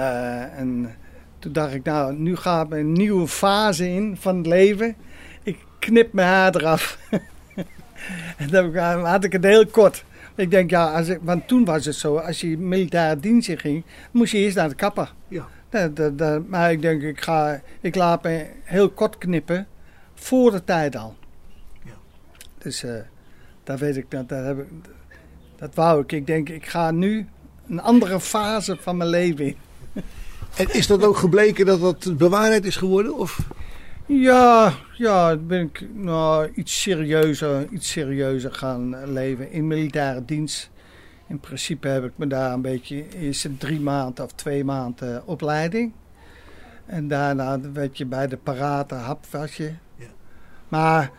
S2: en toen dacht ik, nou, nu gaat een nieuwe fase in van het leven. Ik knip mijn haar eraf. en dan had ik het heel kort. Ik denk, ja, als ik, want toen was het zo, als je militaire dienst in ging, moest je eerst naar de kapper.
S6: Ja.
S2: Dat, dat, dat- maar ik denk, ik, ga, ik laat me heel kort knippen, voor de tijd al.
S6: Ja.
S2: Dus eh dat weet ik, dat, dat, heb ik, dat wou ik. Ik denk, ik ga nu een andere fase van mijn leven in.
S6: En is dat ook gebleken dat dat bewaarheid is geworden? Of?
S2: Ja, ja, ben ik nou, iets, serieuzer, iets serieuzer gaan leven in militaire dienst. In principe heb ik me daar een beetje, is het drie maanden of twee maanden opleiding. En daarna werd je bij de parate hap was je.
S6: Ja.
S2: Maar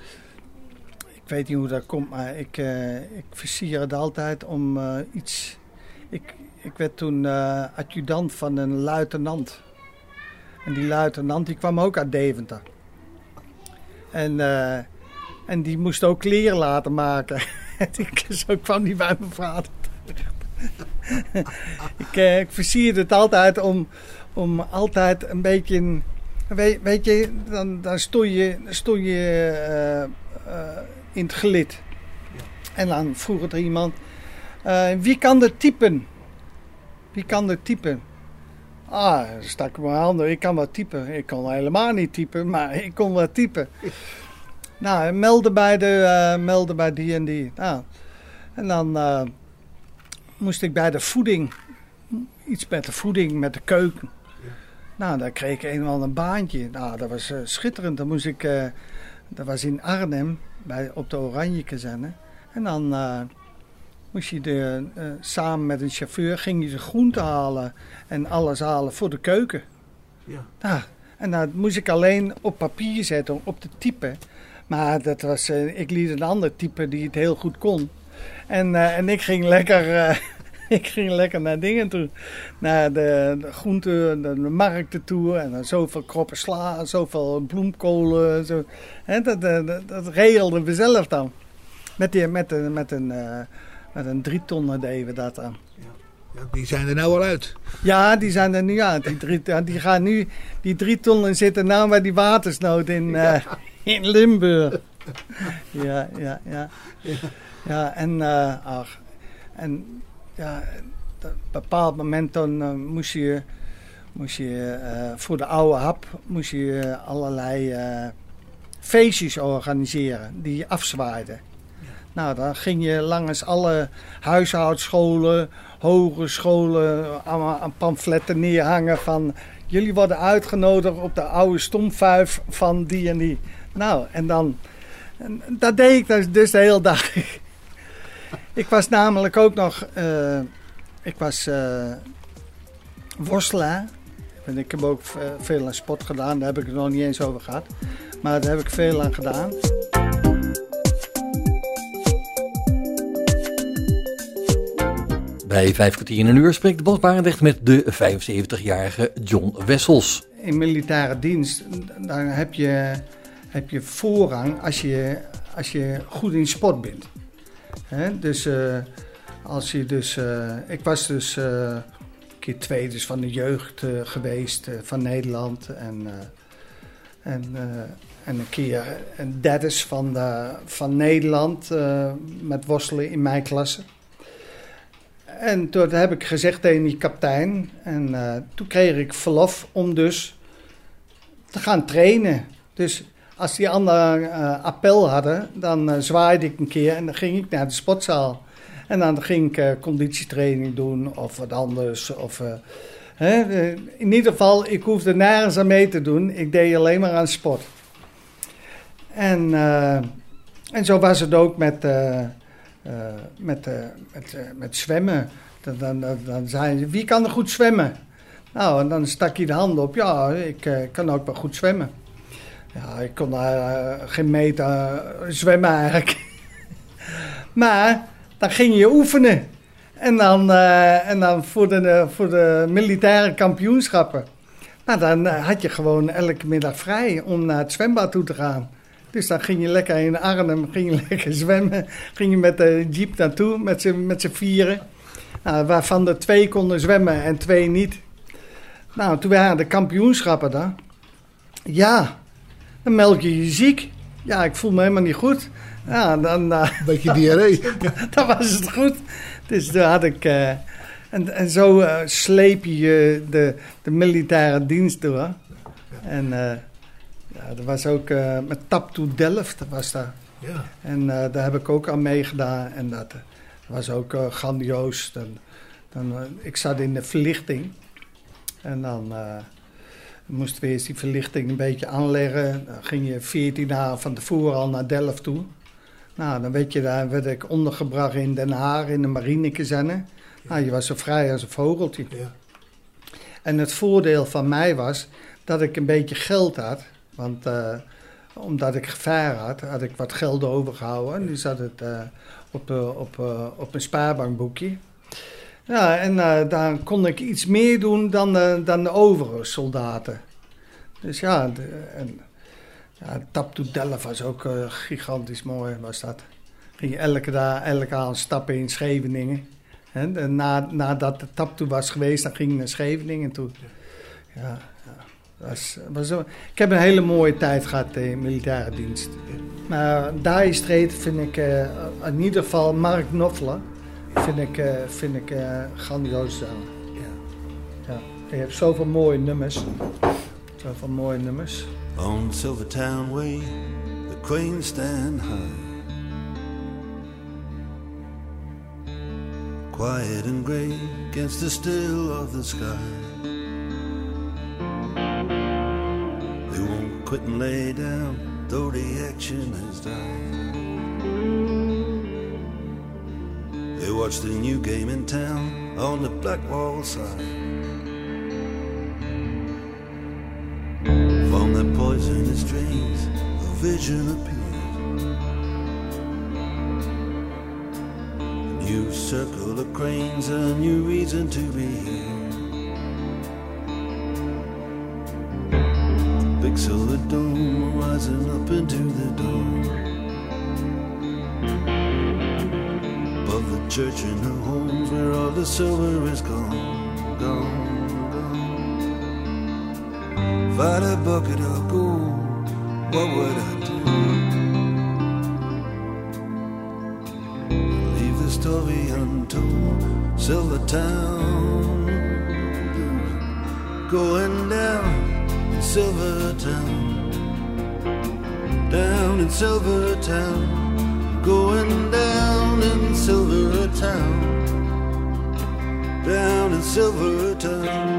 S2: ik weet niet hoe dat komt, maar ik, eh, ik versier het altijd om eh, iets. Ik, ik werd toen eh, adjudant van een luitenant. En die luitenant die kwam ook uit Deventer. En, eh, en die moest ook kleren laten maken. Zo kwam die bij mijn vader ik, eh, ik versierde het altijd om, om altijd een beetje... Weet, weet je, dan, dan stond je, stond je in het gelid. En dan vroeg er iemand... wie kan er typen? Wie kan er typen? Ah, stak ik mijn handen. Ik kan wat typen. Ik kon helemaal niet typen, maar ik kon wat typen. nou, melden bij, de, eh, melden bij die en die. Nou, en dan eh, moest ik bij de voeding. Iets met de voeding, met de keuken. Nou, daar kreeg ik eenmaal een baantje. Nou, dat was eh, schitterend. Dan moest ik... dat was in Arnhem, bij, op de Oranje kazerne. En dan... moest je de, eh, samen met een chauffeur ging je de groenten halen en alles halen voor de keuken.
S6: Ja.
S2: Nou, en dat moest ik alleen op papier zetten, op de type. Maar dat was, eh, ik liet een ander type die het heel goed kon. En, eh, en ik ging lekker, ik ging lekker naar dingen toe. Naar de, de groenten, de, de markten toe. En dan zoveel kroppen sla, zoveel bloemkolen. Zo. Hè, dat, dat, regelden we zelf dan. Met, die, met, met een... met een drie tonnen deden we dat aan.
S6: Ja, die zijn er nou al uit.
S2: Ja, die zijn er nu aan. Die drie, die gaan nu, die drie tonnen zitten nou bij die watersnood in, eh, in Limburg. Ja, ja, ja. Ja, en, eh, ach, en ja, op een bepaald moment dan eh, moest je, moest je voor de oude hap moest je allerlei feestjes organiseren die je afzwaaiden. Nou, dan ging je langs alle huishoudscholen, hogescholen, allemaal aan pamfletten neerhangen van... Jullie worden uitgenodigd op de oude stomvijf van die en die. Nou, en dan... En dat deed ik dus- dus de hele dag. ik was namelijk ook nog... eh, ik was eh, worstelaar. En ik heb ook eh, veel aan sport gedaan. Daar heb ik het nog niet eens over gehad. Maar daar heb ik veel aan gedaan.
S3: Bij vijf kwartier in een uur spreekt Bas Barendrecht met de 75-jarige John Wessels.
S2: in militaire dienst, dan heb je, heb je voorrang als je, als je goed in sport bent. Dus eh, als je dus, eh, ik was dus eh, een keer tweede dus van de jeugd geweest van Nederland en, en, en een keer een derde van, de, van Nederland met worstelen in mijn klasse. En toen heb ik gezegd tegen die kapitein. En eh, toen kreeg ik verlof om dus te gaan trainen. Dus als die anderen eh, appel hadden, dan eh, zwaaide ik een keer en dan ging ik naar de sportzaal. En dan ging ik conditietraining doen of wat anders. Of, hè, in ieder geval, ik hoefde nergens aan mee te doen. Ik deed alleen maar aan sport. En, en zo was het ook met, met, eh, met, eh, met zwemmen. Dan, dan, dan, zei je, wie kan er goed zwemmen? Nou, en dan stak hij de hand op. Ja, ik eh, kan ook wel goed zwemmen. Ja, ik kon daar eh, geen meter eh, zwemmen eigenlijk. maar dan ging je oefenen. En dan, eh, en dan voor, de, voor de militaire kampioenschappen. Nou, dan eh, had je gewoon elke middag vrij om naar het zwembad toe te gaan. Dus dan ging je lekker in Arnhem, ging je lekker zwemmen. Ging je met de jeep naartoe, met z'n met z'n vieren. Nou, waarvan er twee konden zwemmen en twee niet. Nou, toen waren de kampioenschappen daar. Ja, dan meld je je ziek. Ja, ik voel me helemaal niet goed. Ja, dan, eh,
S6: Beetje diarree.
S2: dan was het goed. Dus toen had ik... eh, en, en zo eh, sleep je de, de militaire dienst door. En ja, er was ook eh, met Tap to Delft was daar.
S6: Ja.
S2: En eh, daar heb ik ook aan meegedaan. En dat eh, was ook grandioos. Dan, dan, ik zat in de verlichting. En dan moesten we eerst die verlichting een beetje aanleggen. Dan ging je 14 dagen van tevoren al naar Delft toe. Nou, dan werd, je daar, werd ik ondergebracht in Den Haag in de marinekazerne. Nou, je was zo vrij als een vogeltje.
S6: Ja.
S2: En het voordeel van mij was dat ik een beetje geld had. Want eh, omdat ik gevaar had, had ik wat geld overgehouden. En nu zat het eh, op, eh, op, op een spaarbankboekje. Ja, en daar kon ik iets meer doen dan, de- dan de overige soldaten. Dus ja, de, en, ja Tap to Delft was ook gigantisch mooi, was dat. Ging elke dag, elke avond stappen in Scheveningen. De- na, nadat de tap toe was geweest, dan ging ik naar Scheveningen toe. Ja. Was, was zo. Ik heb een hele mooie tijd gehad in militaire dienst. Maar Dire Straits vind ik eh, in ieder geval Mark Knopfler vind ik, eh, vind ik eh, grandioos. Ja. Ja. Je hebt zoveel mooie nummers. Zoveel mooie nummers.
S8: On Silvertown Way, the queens stand high. Quiet and grey against the still of the sky. Quit and lay down, though the action has died. They watch the new game in town on the Blackwall side. From their poisonous dreams, a vision appeared. A new circle of cranes, a new reason to be here. Dome rising up into the dawn. Above the church and the homes where all the silver is gone, gone, gone. If I had a bucket of gold, what would I do? Leave the story untold. Silver Town, going down Silver Town, down in Silver Town, going down in Silver Town. Down in Silver Town.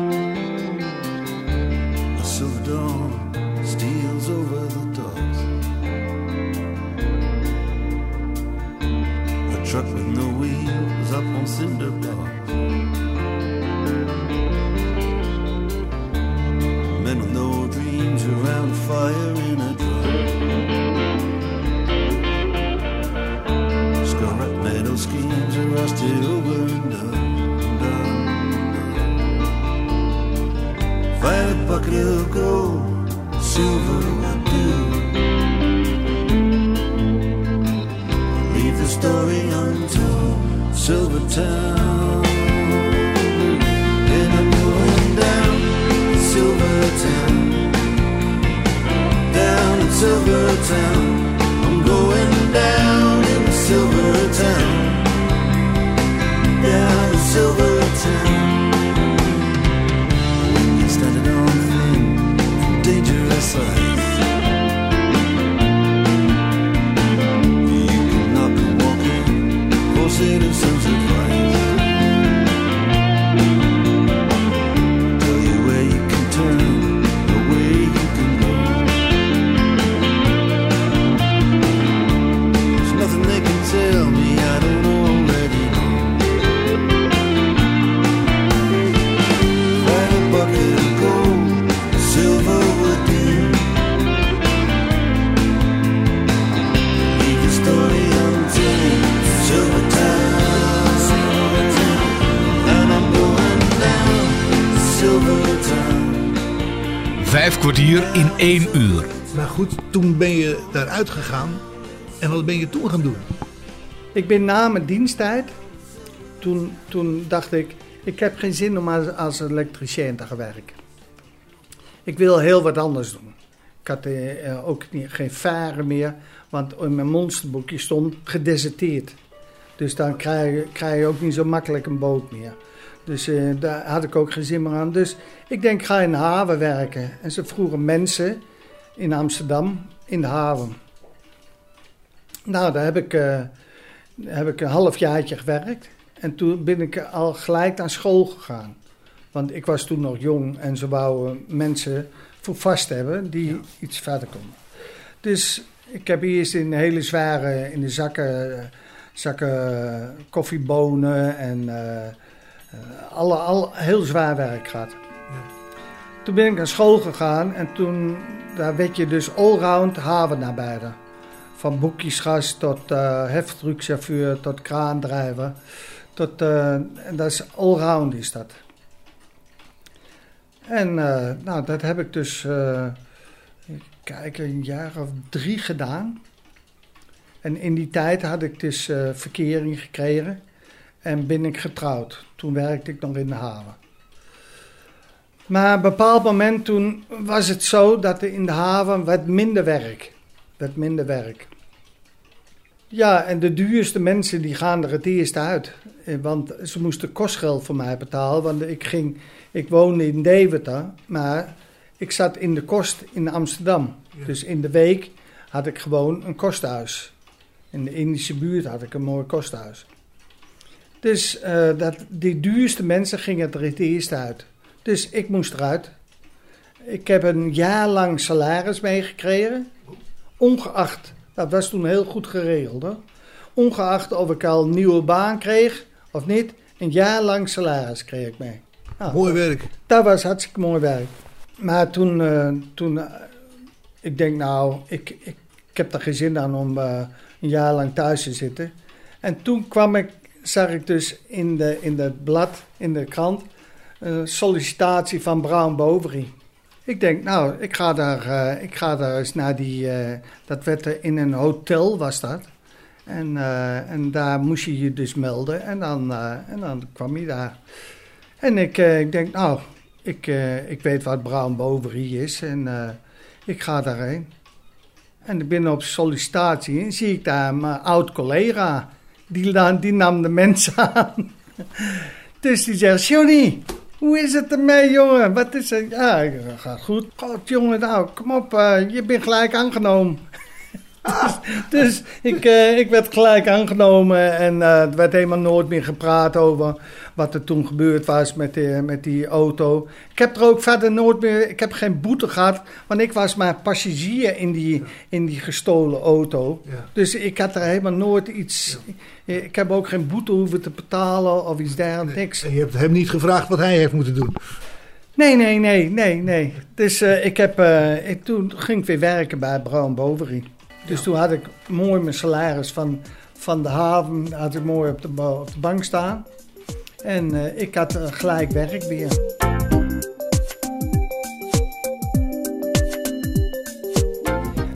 S8: Story untold, Silver Town. And I'm going down, Silver Town. Down in Silver Town.
S1: Vijf kwartier in één uur.
S6: Maar goed, toen ben je daaruit gegaan. En wat ben je toen gaan doen?
S2: Ik ben na mijn diensttijd, toen, toen dacht ik, ik heb geen zin om als, als elektricien te gaan werken. Ik wil heel wat anders doen. Ik had eh, eh, ook niet, geen varen meer, want in mijn monsterboekje stond gedeserteerd. Dus dan krijg, je- krijg je ook niet zo makkelijk een boot meer. Dus eh, daar had ik ook geen zin meer aan. Dus ik denk, ik ga in de haven werken. En ze vroegen mensen in Amsterdam in de haven. Nou, daar heb ik, eh, heb ik een halfjaartje gewerkt. En toen ben ik al gelijk naar school gegaan. Want ik was toen nog jong en ze wouden mensen voor vast hebben die iets verder konden. Dus ik heb eerst in hele zware, in de zakken, zakken koffiebonen en eh, alle, al, heel zwaar werk gehad. Toen ben ik naar school gegaan en toen daar werd je dus allround havenarbeider. Van boekjesgast tot eh heftruckchauffeur tot kraandrijver. Tot, eh, en dat is allround is dat. En eh, nou, dat heb ik dus, eh, ik kijk, een jaar of drie gedaan. En in die tijd had ik dus eh, verkering gekregen en ben ik getrouwd. Toen werkte ik nog in de haven. Maar op een bepaald moment toen was het zo dat er in de haven wat minder werk. Wat minder werk. Ja, en de duurste mensen die gaan er het eerst uit. Eh, Want ze moesten kostgeld voor mij betalen. Want ik, ging, ik woonde in Deventer, maar ik zat in de kost in Amsterdam. Dus in de week had ik gewoon een kosthuis. In de Indische buurt had ik een mooi kosthuis. Dus eh, dat, die duurste mensen gingen er het eerst uit. Dus ik moest eruit. Ik heb een jaar lang salaris meegekregen. Ongeacht, dat was toen heel goed geregeld hoor. Ongeacht of ik al een nieuwe baan kreeg of niet. Een jaar lang salaris kreeg ik mee. Nou,
S6: Mooi werk.
S2: dat was hartstikke mooi werk. Maar toen, eh, toen eh, ik denk nou, ik, ik, ik heb er geen zin aan om een jaar lang thuis te zitten. En toen kwam ik, zag ik dus in, de, in het blad, in de krant, een sollicitatie van Brown Boveri. Ik denk, nou, ik ga daar, eh, ik ga daar eens naar die, eh, dat werd er in een hotel was dat. En, eh, en daar moest je je dus melden en dan, en dan kwam je daar. En ik, ik denk, nou, ik, ik weet wat Brown Boveri is en ik ga daarheen. En ik ben op sollicitatie en zie ik daar mijn oud collega. Die, die nam de mensen aan. Dus die zegt, Johnny, hoe is het ermee, jongen? Wat is het? Ja, gaat goed. God, jongen, nou, kom op, eh, je bent gelijk aangenomen. dus ik, eh, ik werd gelijk aangenomen en eh er werd helemaal nooit meer gepraat over wat er toen gebeurd was met, die- met die auto. Ik heb er ook verder nooit meer, ik heb geen boete gehad, want ik was maar passagier in die, in die gestolen auto.
S6: Ja.
S2: Dus ik had er helemaal nooit iets, ik heb ook geen boete hoeven te betalen of iets dergelijks, niks.
S6: En je hebt hem niet gevraagd wat hij heeft moeten doen.
S2: Nee, nee, nee, nee, nee. Dus eh, ik heb, eh, ik, toen ging ik weer werken bij Brown Bovary. Dus toen had ik mooi mijn salaris van, van de haven had ik mooi op de, op de bank staan. En eh, ik had eh, gelijk werk weer.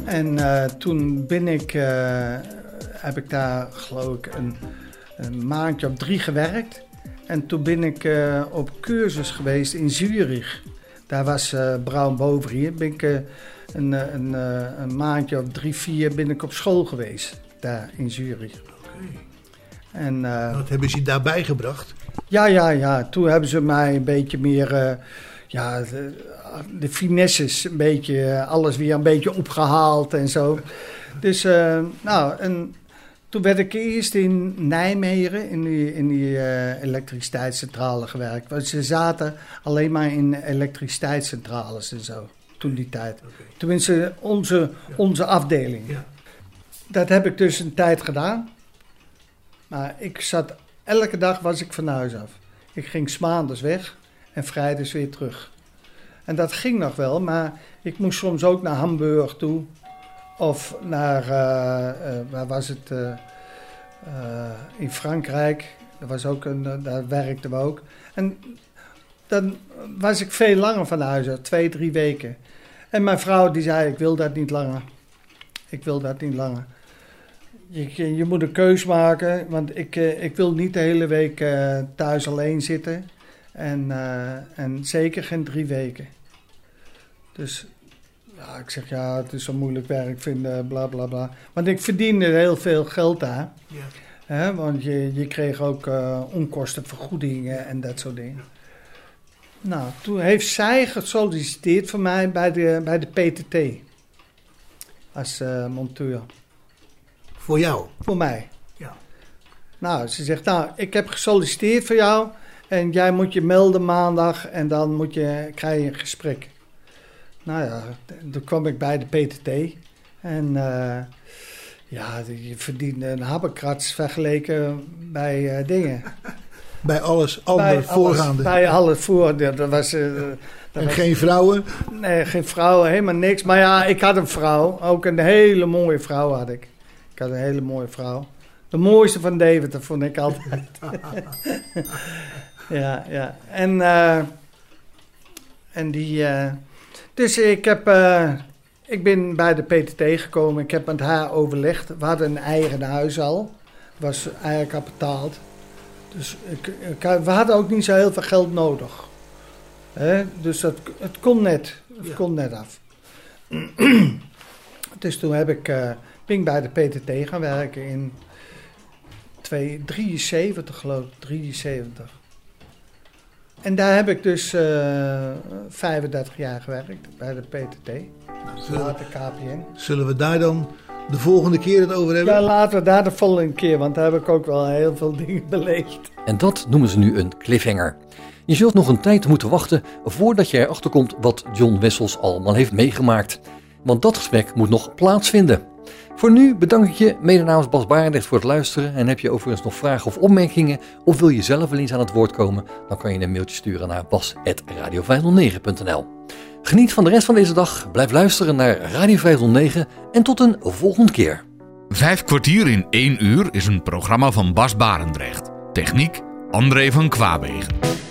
S2: En eh, toen ben ik, heb ik daar geloof ik een, een maandje of drie gewerkt. En toen ben ik op cursus geweest in Zurich. Daar was eh Brown Bovary. Ben ik een, een, een maandje of drie, vier ben ik op school geweest. Daar in Zurich. En, eh,
S6: Wat hebben ze je daarbij gebracht?
S2: Ja, ja, ja. Toen hebben ze mij een beetje meer... eh, ja, de, de finesses, een beetje, eh, alles weer een beetje opgehaald en zo. Dus, eh, nou, en toen werd ik eerst in Nijmegen in die, in die elektriciteitscentrale gewerkt. Want ze zaten alleen maar in elektriciteitscentrales en zo, toen die tijd. Tenminste, onze, onze afdeling.
S6: Ja.
S2: Dat heb ik dus een tijd gedaan. Maar ik zat, elke dag was ik van huis af. Ik ging 's maandags weg en vrijdags weer terug. En dat ging nog wel, maar ik moest soms ook naar Hamburg toe. Of naar, eh, eh, waar was het? eh, in Frankrijk. Was ook een, daar werkten we ook. En dan was ik veel langer van huis uit, twee, drie weken. En mijn vrouw die zei, ik wil dat niet langer. Ik wil dat niet langer. Je, je moet een keus maken, want ik, eh, ik wil niet de hele week eh, thuis alleen zitten. En, eh, en zeker geen drie weken. Dus ja, ik zeg ja, het is zo moeilijk werk vinden, bla bla bla. Want ik verdiende heel veel geld daar.
S6: Ja.
S2: Hè, want je, je kreeg ook eh, onkostenvergoedingen en dat soort dingen. Nou, toen heeft zij gesolliciteerd voor mij bij de, bij de PTT. Als eh, monteur.
S6: Voor jou.
S2: Voor mij.
S6: Ja.
S2: Nou, ze zegt, nou, ik heb gesolliciteerd voor jou. En jij moet je melden maandag en dan moet je, krijg je een gesprek. Nou ja, toen kwam ik bij de PTT. En eh, ja, je verdiende een habbekrats vergeleken bij eh, dingen.
S6: Bij alles andere
S2: bij
S6: voorgaande.
S2: Alles, bij alles voor. Dat was, dat
S6: en
S2: was-
S6: geen vrouwen.
S2: Nee, geen vrouw, helemaal niks. Maar ja, ik had een vrouw. Ook een hele mooie vrouw had ik. Ik had een hele mooie vrouw. De mooiste van Deventer vond ik altijd. ja, ja. En, eh, en die... eh, dus ik heb... eh, ik ben bij de PTT gekomen. Ik heb met haar overlegd. We hadden een eigen huis al. Was eigenlijk al betaald. Dus ik, ik, we hadden ook niet zo heel veel geld nodig. Hè? Dus dat, het kon net. Het
S6: Ja.
S2: kon net af. dus toen heb ik, eh, ben ik bij de PTT gaan werken in 2, 73 geloof ik. 73. En daar heb ik dus eh 35 jaar gewerkt bij de PTT.
S6: Zullen,
S2: Later KPN.
S6: zullen we daar dan de volgende keer het over hebben?
S2: Ja, laten we daar de volgende keer, want daar heb ik ook wel heel veel dingen beleefd.
S3: En dat noemen ze nu een cliffhanger. Je zult nog een tijd moeten wachten voordat je erachter komt wat John Wessels allemaal heeft meegemaakt. Want dat gesprek moet nog plaatsvinden. Voor nu bedank ik je, mede namens Bas Barendrecht, voor het luisteren. En heb je overigens nog vragen of opmerkingen, of wil je zelf wel eens aan het woord komen, dan kan je een mailtje sturen naar bas.radio509.nl. Geniet van de rest van deze dag, blijf luisteren naar Radio 509 en tot een volgende keer.
S1: Vijf kwartier in één uur is een programma van Bas Barendrecht. Techniek André van Kwaabegen.